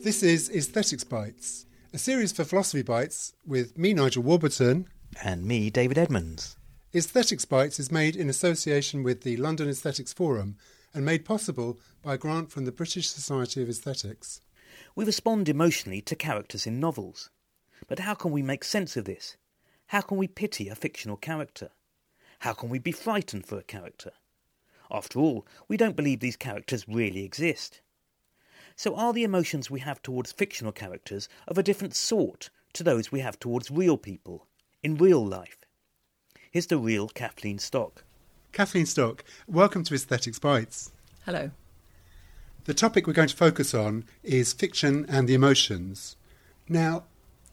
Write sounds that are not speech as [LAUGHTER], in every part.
This is Aesthetics Bites, a series for philosophy bites with me, Nigel Warburton. And me, David Edmonds. Aesthetics Bites is made in association with the London Aesthetics Forum and made possible by a grant from the British Society of Aesthetics. We respond emotionally to characters in novels. But how can we make sense of this? How can we pity a fictional character? How can we be frightened for a character? After all, we don't believe these characters really exist. So are the emotions we have towards fictional characters of a different sort to those we have towards real people, in real life? Here's the real Kathleen Stock. Kathleen Stock, welcome to Aesthetics Bites. Hello. The topic we're going to focus on is fiction and the emotions. Now,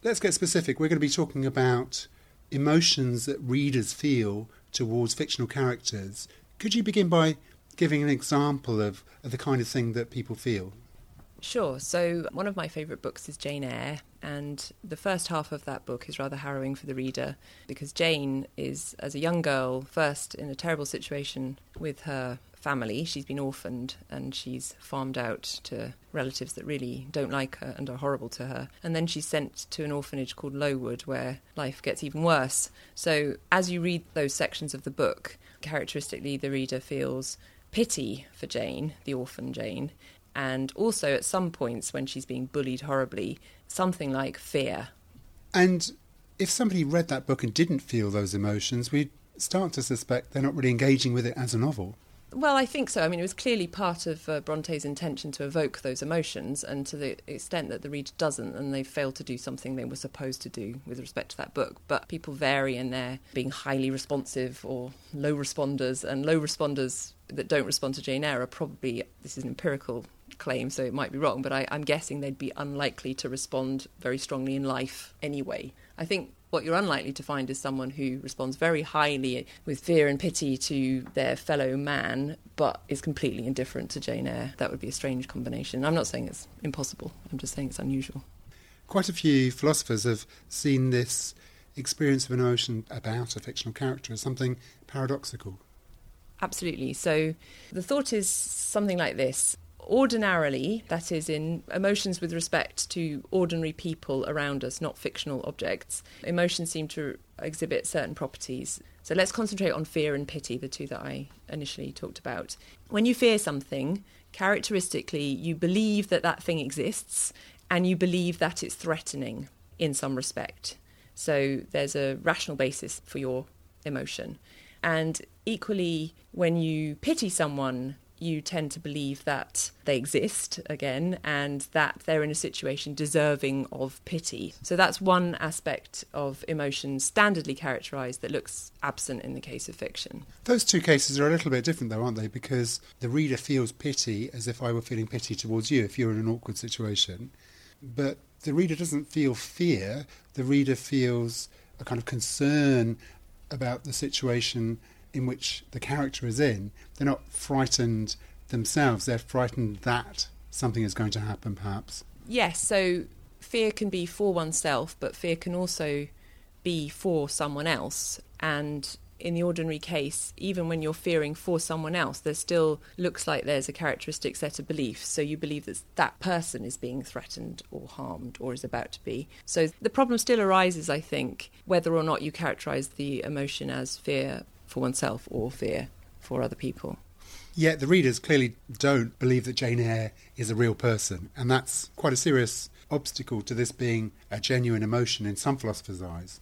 let's get specific. We're going to be talking about emotions that readers feel towards fictional characters. Could you begin by giving an example of, of the kind of thing that people feel? Sure. So, one of my favourite books is Jane Eyre, and the first half of that book is rather harrowing for the reader because Jane is, as a young girl, first in a terrible situation with her family. She's been orphaned and she's farmed out to relatives that really don't like her and are horrible to her. And then she's sent to an orphanage called Lowood where life gets even worse. So, as you read those sections of the book, characteristically, the reader feels pity for Jane, the orphan Jane, and also at some points when she's being bullied horribly, something like fear. And if somebody read that book and didn't feel those emotions, we'd start to suspect they're not really engaging with it as a novel. Well, I think so. I mean, it was clearly part of uh, Bronte's intention to evoke those emotions, and to the extent that the reader doesn't, and they fail to do something they were supposed to do with respect to that book. But people vary in their being highly responsive or low responders, and low responders that don't respond to Jane Eyre are probably, this is an empirical claim, so it might be wrong, but I, I'm guessing they'd be unlikely to respond very strongly in life anyway. I think what you're unlikely to find is someone who responds very highly with fear and pity to their fellow man, but is completely indifferent to Jane Eyre. That would be a strange combination. I'm not saying it's impossible, I'm just saying it's unusual. Quite a few philosophers have seen this experience of an emotion about a fictional character as something paradoxical. Absolutely. So the thought is something like this ordinarily, that is, in emotions with respect to ordinary people around us, not fictional objects, emotions seem to exhibit certain properties. So let's concentrate on fear and pity, the two that I initially talked about. When you fear something, characteristically, you believe that that thing exists and you believe that it's threatening in some respect. So there's a rational basis for your emotion. And equally, when you pity someone, you tend to believe that they exist again and that they're in a situation deserving of pity. So that's one aspect of emotion standardly characterized that looks absent in the case of fiction. Those two cases are a little bit different, though, aren't they? Because the reader feels pity as if I were feeling pity towards you if you're in an awkward situation. But the reader doesn't feel fear, the reader feels a kind of concern about the situation in which the character is in, they're not frightened themselves, they're frightened that something is going to happen, perhaps. Yes, so fear can be for oneself, but fear can also be for someone else. And in the ordinary case, even when you're fearing for someone else, there still looks like there's a characteristic set of beliefs. So you believe that that person is being threatened or harmed or is about to be. So the problem still arises, I think, whether or not you characterize the emotion as fear for oneself or fear for other people. Yet the readers clearly don't believe that Jane Eyre is a real person, and that's quite a serious obstacle to this being a genuine emotion in some philosophers' eyes.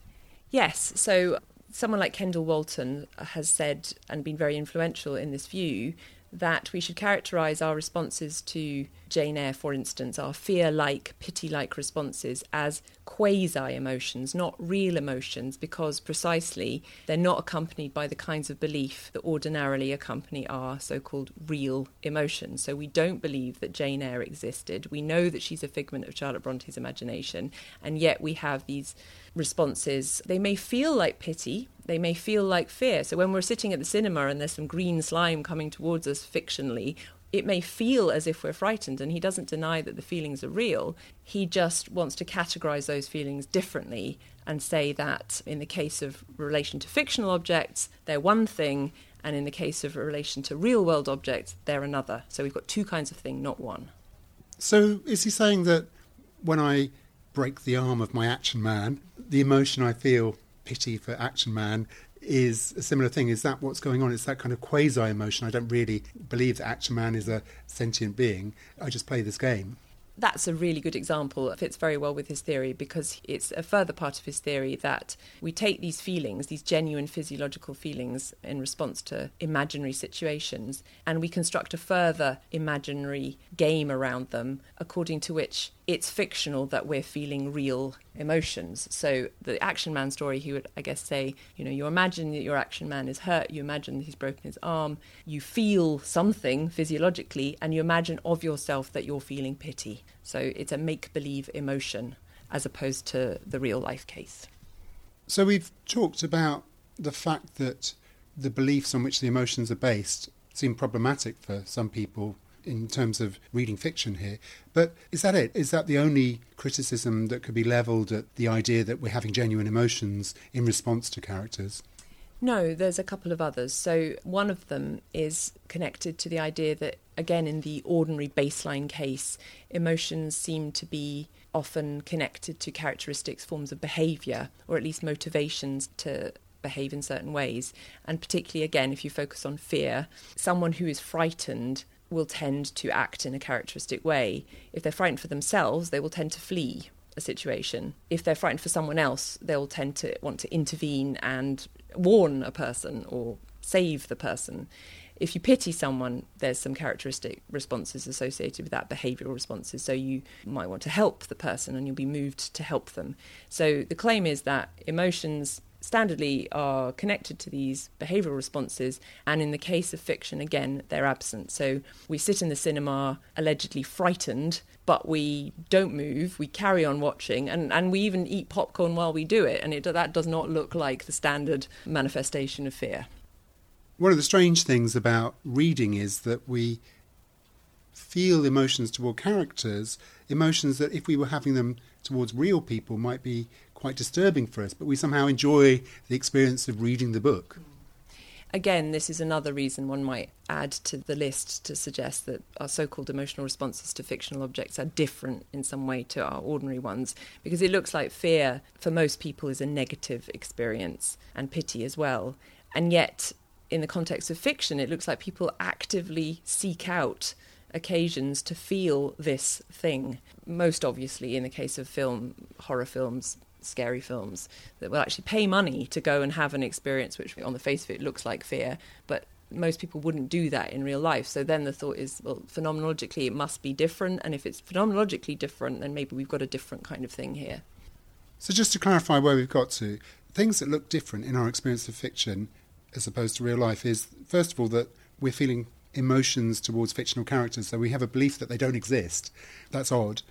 Yes, so someone like Kendall Walton has said and been very influential in this view that we should characterize our responses to Jane Eyre, for instance, our fear like, pity like responses as quasi emotions, not real emotions, because precisely they're not accompanied by the kinds of belief that ordinarily accompany our so called real emotions. So we don't believe that Jane Eyre existed. We know that she's a figment of Charlotte Bronte's imagination, and yet we have these responses. They may feel like pity, they may feel like fear. So when we're sitting at the cinema and there's some green slime coming towards us fictionally, it may feel as if we're frightened, and he doesn't deny that the feelings are real. He just wants to categorize those feelings differently and say that in the case of relation to fictional objects, they're one thing, and in the case of relation to real world objects, they're another. So we've got two kinds of thing, not one. So is he saying that when I break the arm of my action man, the emotion I feel, pity for action man, is a similar thing. Is that what's going on? It's that kind of quasi emotion. I don't really believe that Action Man is a sentient being. I just play this game. That's a really good example. It fits very well with his theory because it's a further part of his theory that we take these feelings, these genuine physiological feelings in response to imaginary situations, and we construct a further imaginary game around them according to which it's fictional that we're feeling real emotions. So the action man story, he would, I guess, say, you know, you imagine that your action man is hurt, you imagine that he's broken his arm, you feel something physiologically, and you imagine of yourself that you're feeling pity. So it's a make believe emotion as opposed to the real life case. So we've talked about the fact that the beliefs on which the emotions are based seem problematic for some people in terms of reading fiction here. But is that it? Is that the only criticism that could be levelled at the idea that we're having genuine emotions in response to characters? No, there's a couple of others. So, one of them is connected to the idea that, again, in the ordinary baseline case, emotions seem to be often connected to characteristics, forms of behaviour, or at least motivations to behave in certain ways. And particularly, again, if you focus on fear, someone who is frightened will tend to act in a characteristic way. If they're frightened for themselves, they will tend to flee a situation. If they're frightened for someone else, they'll tend to want to intervene and warn a person or save the person. If you pity someone, there's some characteristic responses associated with that, behavioural responses. So you might want to help the person and you'll be moved to help them. So the claim is that emotions standardly are connected to these behavioural responses, and in the case of fiction, again, they're absent. So we sit in the cinema allegedly frightened, but we don't move, we carry on watching, and, and we even eat popcorn while we do it, and it, that does not look like the standard manifestation of fear. One of the strange things about reading is that we feel emotions toward characters, emotions that if we were having them towards real people might be quite disturbing for us, but we somehow enjoy the experience of reading the book. Again, this is another reason one might add to the list to suggest that our so called emotional responses to fictional objects are different in some way to our ordinary ones, because it looks like fear for most people is a negative experience, and pity as well. And yet, in the context of fiction, it looks like people actively seek out occasions to feel this thing. Most obviously, in the case of film, horror films, scary films that will actually pay money to go and have an experience which on the face of it looks like fear but most people wouldn't do that in real life so then the thought is well phenomenologically it must be different and if it's phenomenologically different then maybe we've got a different kind of thing here so just to clarify where we've got to things that look different in our experience of fiction as opposed to real life is first of all that we're feeling emotions towards fictional characters so we have a belief that they don't exist that's odd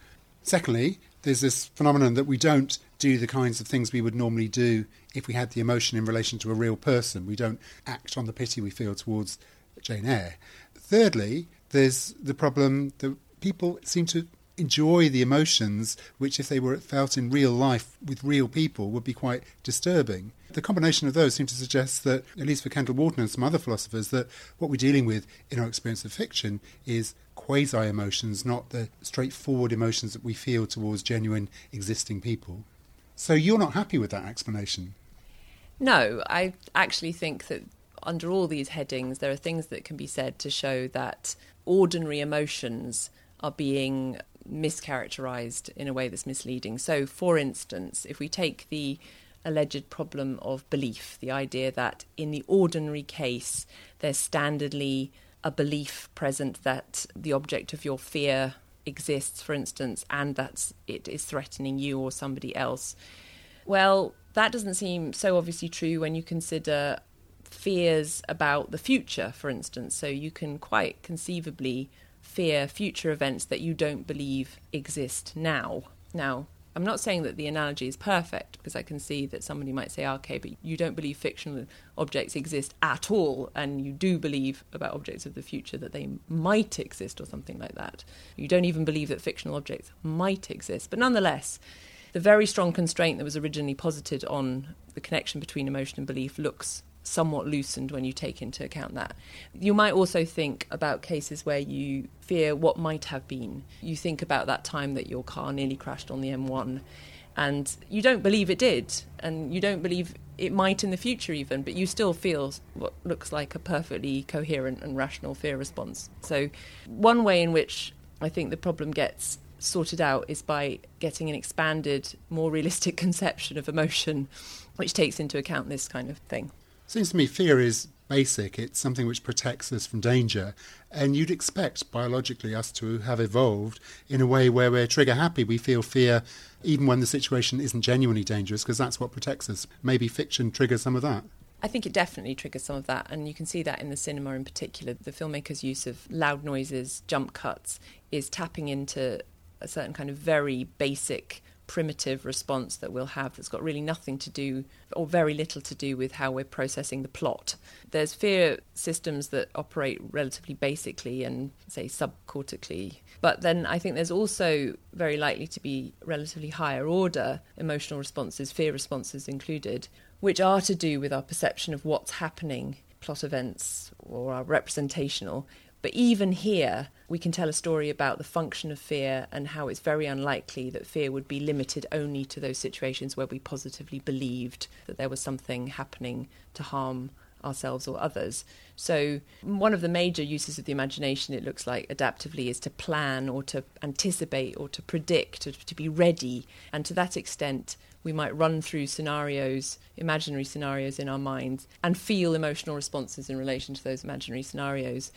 secondly there's this phenomenon that we don't do the kinds of things we would normally do if we had the emotion in relation to a real person. We don't act on the pity we feel towards Jane Eyre. Thirdly, there's the problem that people seem to enjoy the emotions which, if they were felt in real life with real people, would be quite disturbing. The combination of those seem to suggest that, at least for Kendall Walton and some other philosophers, that what we're dealing with in our experience of fiction is quasi emotions, not the straightforward emotions that we feel towards genuine existing people. So you're not happy with that explanation? No, I actually think that under all these headings, there are things that can be said to show that ordinary emotions are being mischaracterized in a way that's misleading. So, for instance, if we take the alleged problem of belief, the idea that in the ordinary case, there's standardly a belief present that the object of your fear exists, for instance, and that it is threatening you or somebody else. Well, that doesn't seem so obviously true when you consider fears about the future, for instance. So you can quite conceivably fear future events that you don't believe exist now. Now, I'm not saying that the analogy is perfect because I can see that somebody might say, okay, but you don't believe fictional objects exist at all, and you do believe about objects of the future that they might exist or something like that. You don't even believe that fictional objects might exist. But nonetheless, the very strong constraint that was originally posited on the connection between emotion and belief looks somewhat loosened when you take into account that. You might also think about cases where you fear what might have been. You think about that time that your car nearly crashed on the M1 and you don't believe it did and you don't believe it might in the future even but you still feel what looks like a perfectly coherent and rational fear response so one way in which i think the problem gets sorted out is by getting an expanded more realistic [LAUGHS] conception of emotion which takes into account this kind of thing seems to me fear is basic it's something which protects us from danger and you'd expect biologically us to have evolved in a way where we're trigger happy we feel fear even when the situation isn't genuinely dangerous, because that's what protects us. Maybe fiction triggers some of that. I think it definitely triggers some of that, and you can see that in the cinema in particular. The filmmaker's use of loud noises, jump cuts, is tapping into a certain kind of very basic primitive response that we'll have that's got really nothing to do or very little to do with how we're processing the plot. There's fear systems that operate relatively basically and say subcortically. But then I think there's also very likely to be relatively higher order emotional responses, fear responses included, which are to do with our perception of what's happening, plot events or are representational, but even here, we can tell a story about the function of fear and how it's very unlikely that fear would be limited only to those situations where we positively believed that there was something happening to harm ourselves or others. So, one of the major uses of the imagination, it looks like adaptively, is to plan or to anticipate or to predict or to be ready. And to that extent, we might run through scenarios, imaginary scenarios in our minds, and feel emotional responses in relation to those imaginary scenarios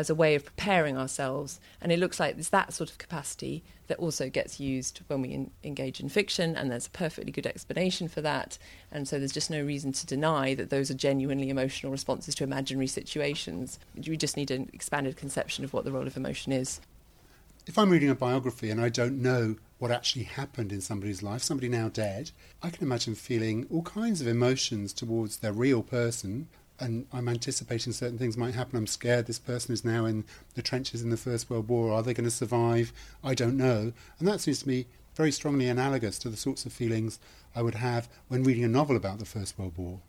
as a way of preparing ourselves. And it looks like there's that sort of capacity that also gets used when we in, engage in fiction, and there's a perfectly good explanation for that. And so there's just no reason to deny that those are genuinely emotional responses to imaginary situations. We just need an expanded conception of what the role of emotion is. If I'm reading a biography and I don't know what actually happened in somebody's life, somebody now dead, I can imagine feeling all kinds of emotions towards their real person, and I'm anticipating certain things might happen. I'm scared this person is now in the trenches in the First World War. Are they going to survive? I don't know. And that seems to me very strongly analogous to the sorts of feelings I would have when reading a novel about the First World War.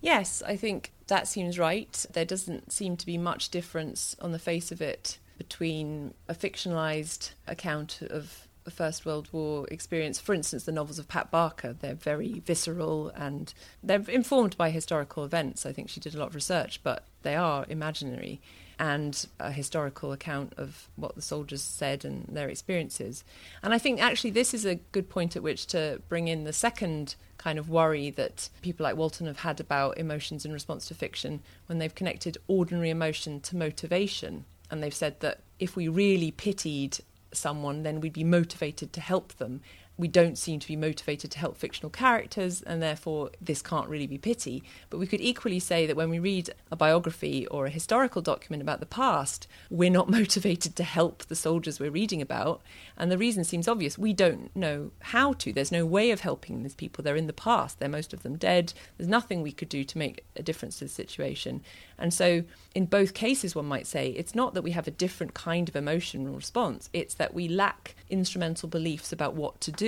Yes, I think that seems right. There doesn't seem to be much difference on the face of it between a fictionalized account of the First World War experience. For instance, the novels of Pat Barker, they're very visceral and they're informed by historical events. I think she did a lot of research, but they are imaginary and a historical account of what the soldiers said and their experiences. And I think actually this is a good point at which to bring in the second kind of worry that people like Walton have had about emotions in response to fiction when they've connected ordinary emotion to motivation. And they've said that if we really pitied someone, then we'd be motivated to help them. We don't seem to be motivated to help fictional characters, and therefore this can't really be pity. But we could equally say that when we read a biography or a historical document about the past, we're not [LAUGHS] motivated to help the soldiers we're reading about. And the reason seems obvious. We don't know how to. There's no way of helping these people. They're in the past, they're most of them dead. There's nothing we could do to make a difference to the situation. And so, in both cases, one might say it's not that we have a different kind of emotional response, it's that we lack instrumental beliefs about what to do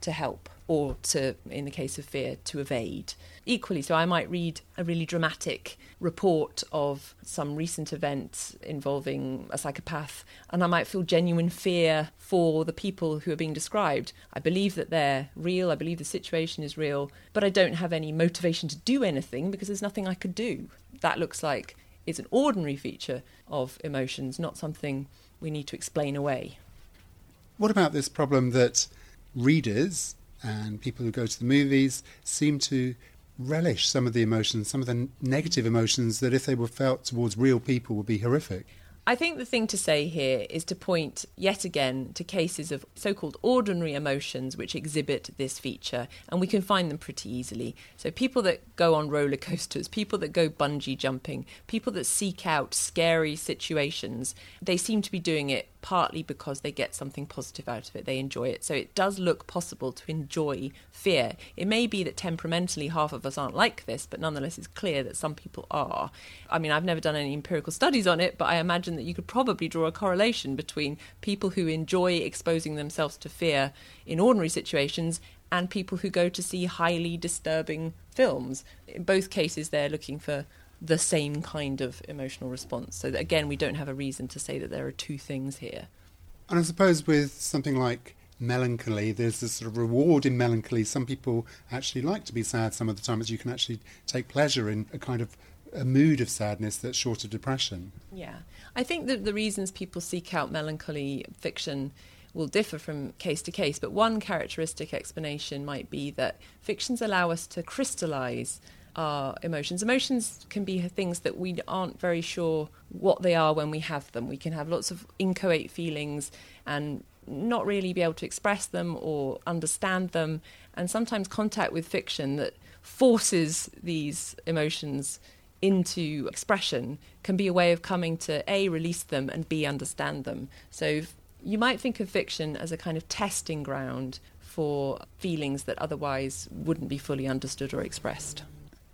to help or to, in the case of fear, to evade. Equally, so I might read a really dramatic report of some recent event involving a psychopath, and I might feel genuine fear for the people who are being described. I believe that they're real, I believe the situation is real, but I don't have any motivation to do anything because there's nothing I could do. That looks like it's an ordinary feature of emotions, not something we need to explain away. What about this problem that readers and people who go to the movies seem to relish some of the emotions, some of the negative emotions that, if they were felt towards real people, would be horrific. I think the thing to say here is to point yet again to cases of so called ordinary emotions which exhibit this feature, and we can find them pretty easily. So, people that go on roller coasters, people that go bungee jumping, people that seek out scary situations, they seem to be doing it partly because they get something positive out of it. They enjoy it. So it does look possible to enjoy fear. It may be that temperamentally half of us aren't like this, but nonetheless it's clear that some people are. I mean, I've never done any empirical studies on it, but I imagine that you could probably draw a correlation between people who enjoy exposing themselves to fear in ordinary situations and people who go to see highly disturbing films. In both cases, they're looking for the same kind of emotional response. So again, we don't have a reason to say that there are two things here. And I suppose with something like melancholy, there's this sort of reward in melancholy. Some people actually like to be sad some of the time, as you can actually take pleasure in a kind of a mood of sadness that's short of depression. Yeah. I think that the reasons people seek out melancholy fiction will differ from case to case, but one characteristic explanation might be that fictions allow us to crystallize our emotions. Emotions can be things that we aren't very sure what they are when we have them. We can have lots of inchoate feelings and not really be able to express them or understand them, and sometimes contact with fiction that forces these emotions into expression can be a way of coming to A, release them, and B, understand them. So you might think of fiction as a kind of testing ground for feelings that otherwise wouldn't be fully understood or expressed.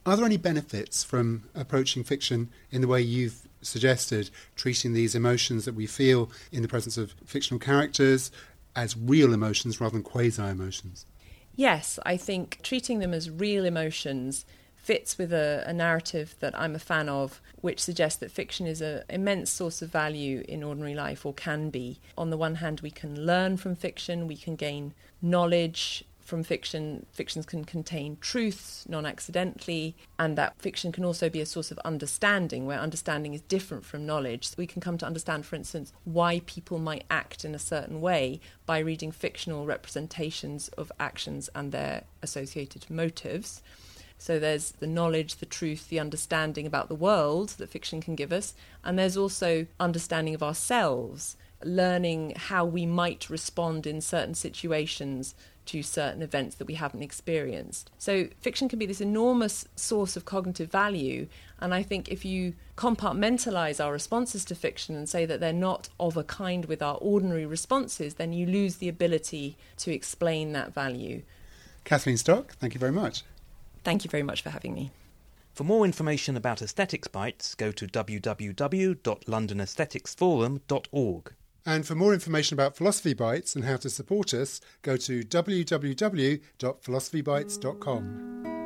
Are there any benefits from approaching fiction in the way you've suggested, treating these emotions that we feel in the presence of fictional characters as real emotions rather than quasi emotions? Yes, I think treating them as real emotions fits with a, a, narrative that I'm a fan of, which suggests that fiction is an immense source of value in ordinary life, or can be. On the one hand, we can learn from fiction, we can gain knowledge from fiction. Fictions can contain truths non accidentally, and that fiction can also be a source of understanding, where understanding is different from knowledge. So we can come to understand, for instance, why people might act in a certain way by reading fictional representations of actions and their associated motives. So there's the knowledge, the truth, the understanding about the world that fiction can give us, and there's also understanding of ourselves, learning how we might respond in certain situations to certain events that we haven't experienced. So fiction can be this enormous source of cognitive value, and I think if you compartmentalize our responses to fiction and say that they're not of a kind with our ordinary responses, then you lose the ability to explain that value. Kathleen Stock, thank you very much. Thank you very much for having me. For more information about Aesthetics Bites, go to www.londonaestheticsforum.org. And for more information about Philosophy Bites and how to support us, go to www.philosophybites.com.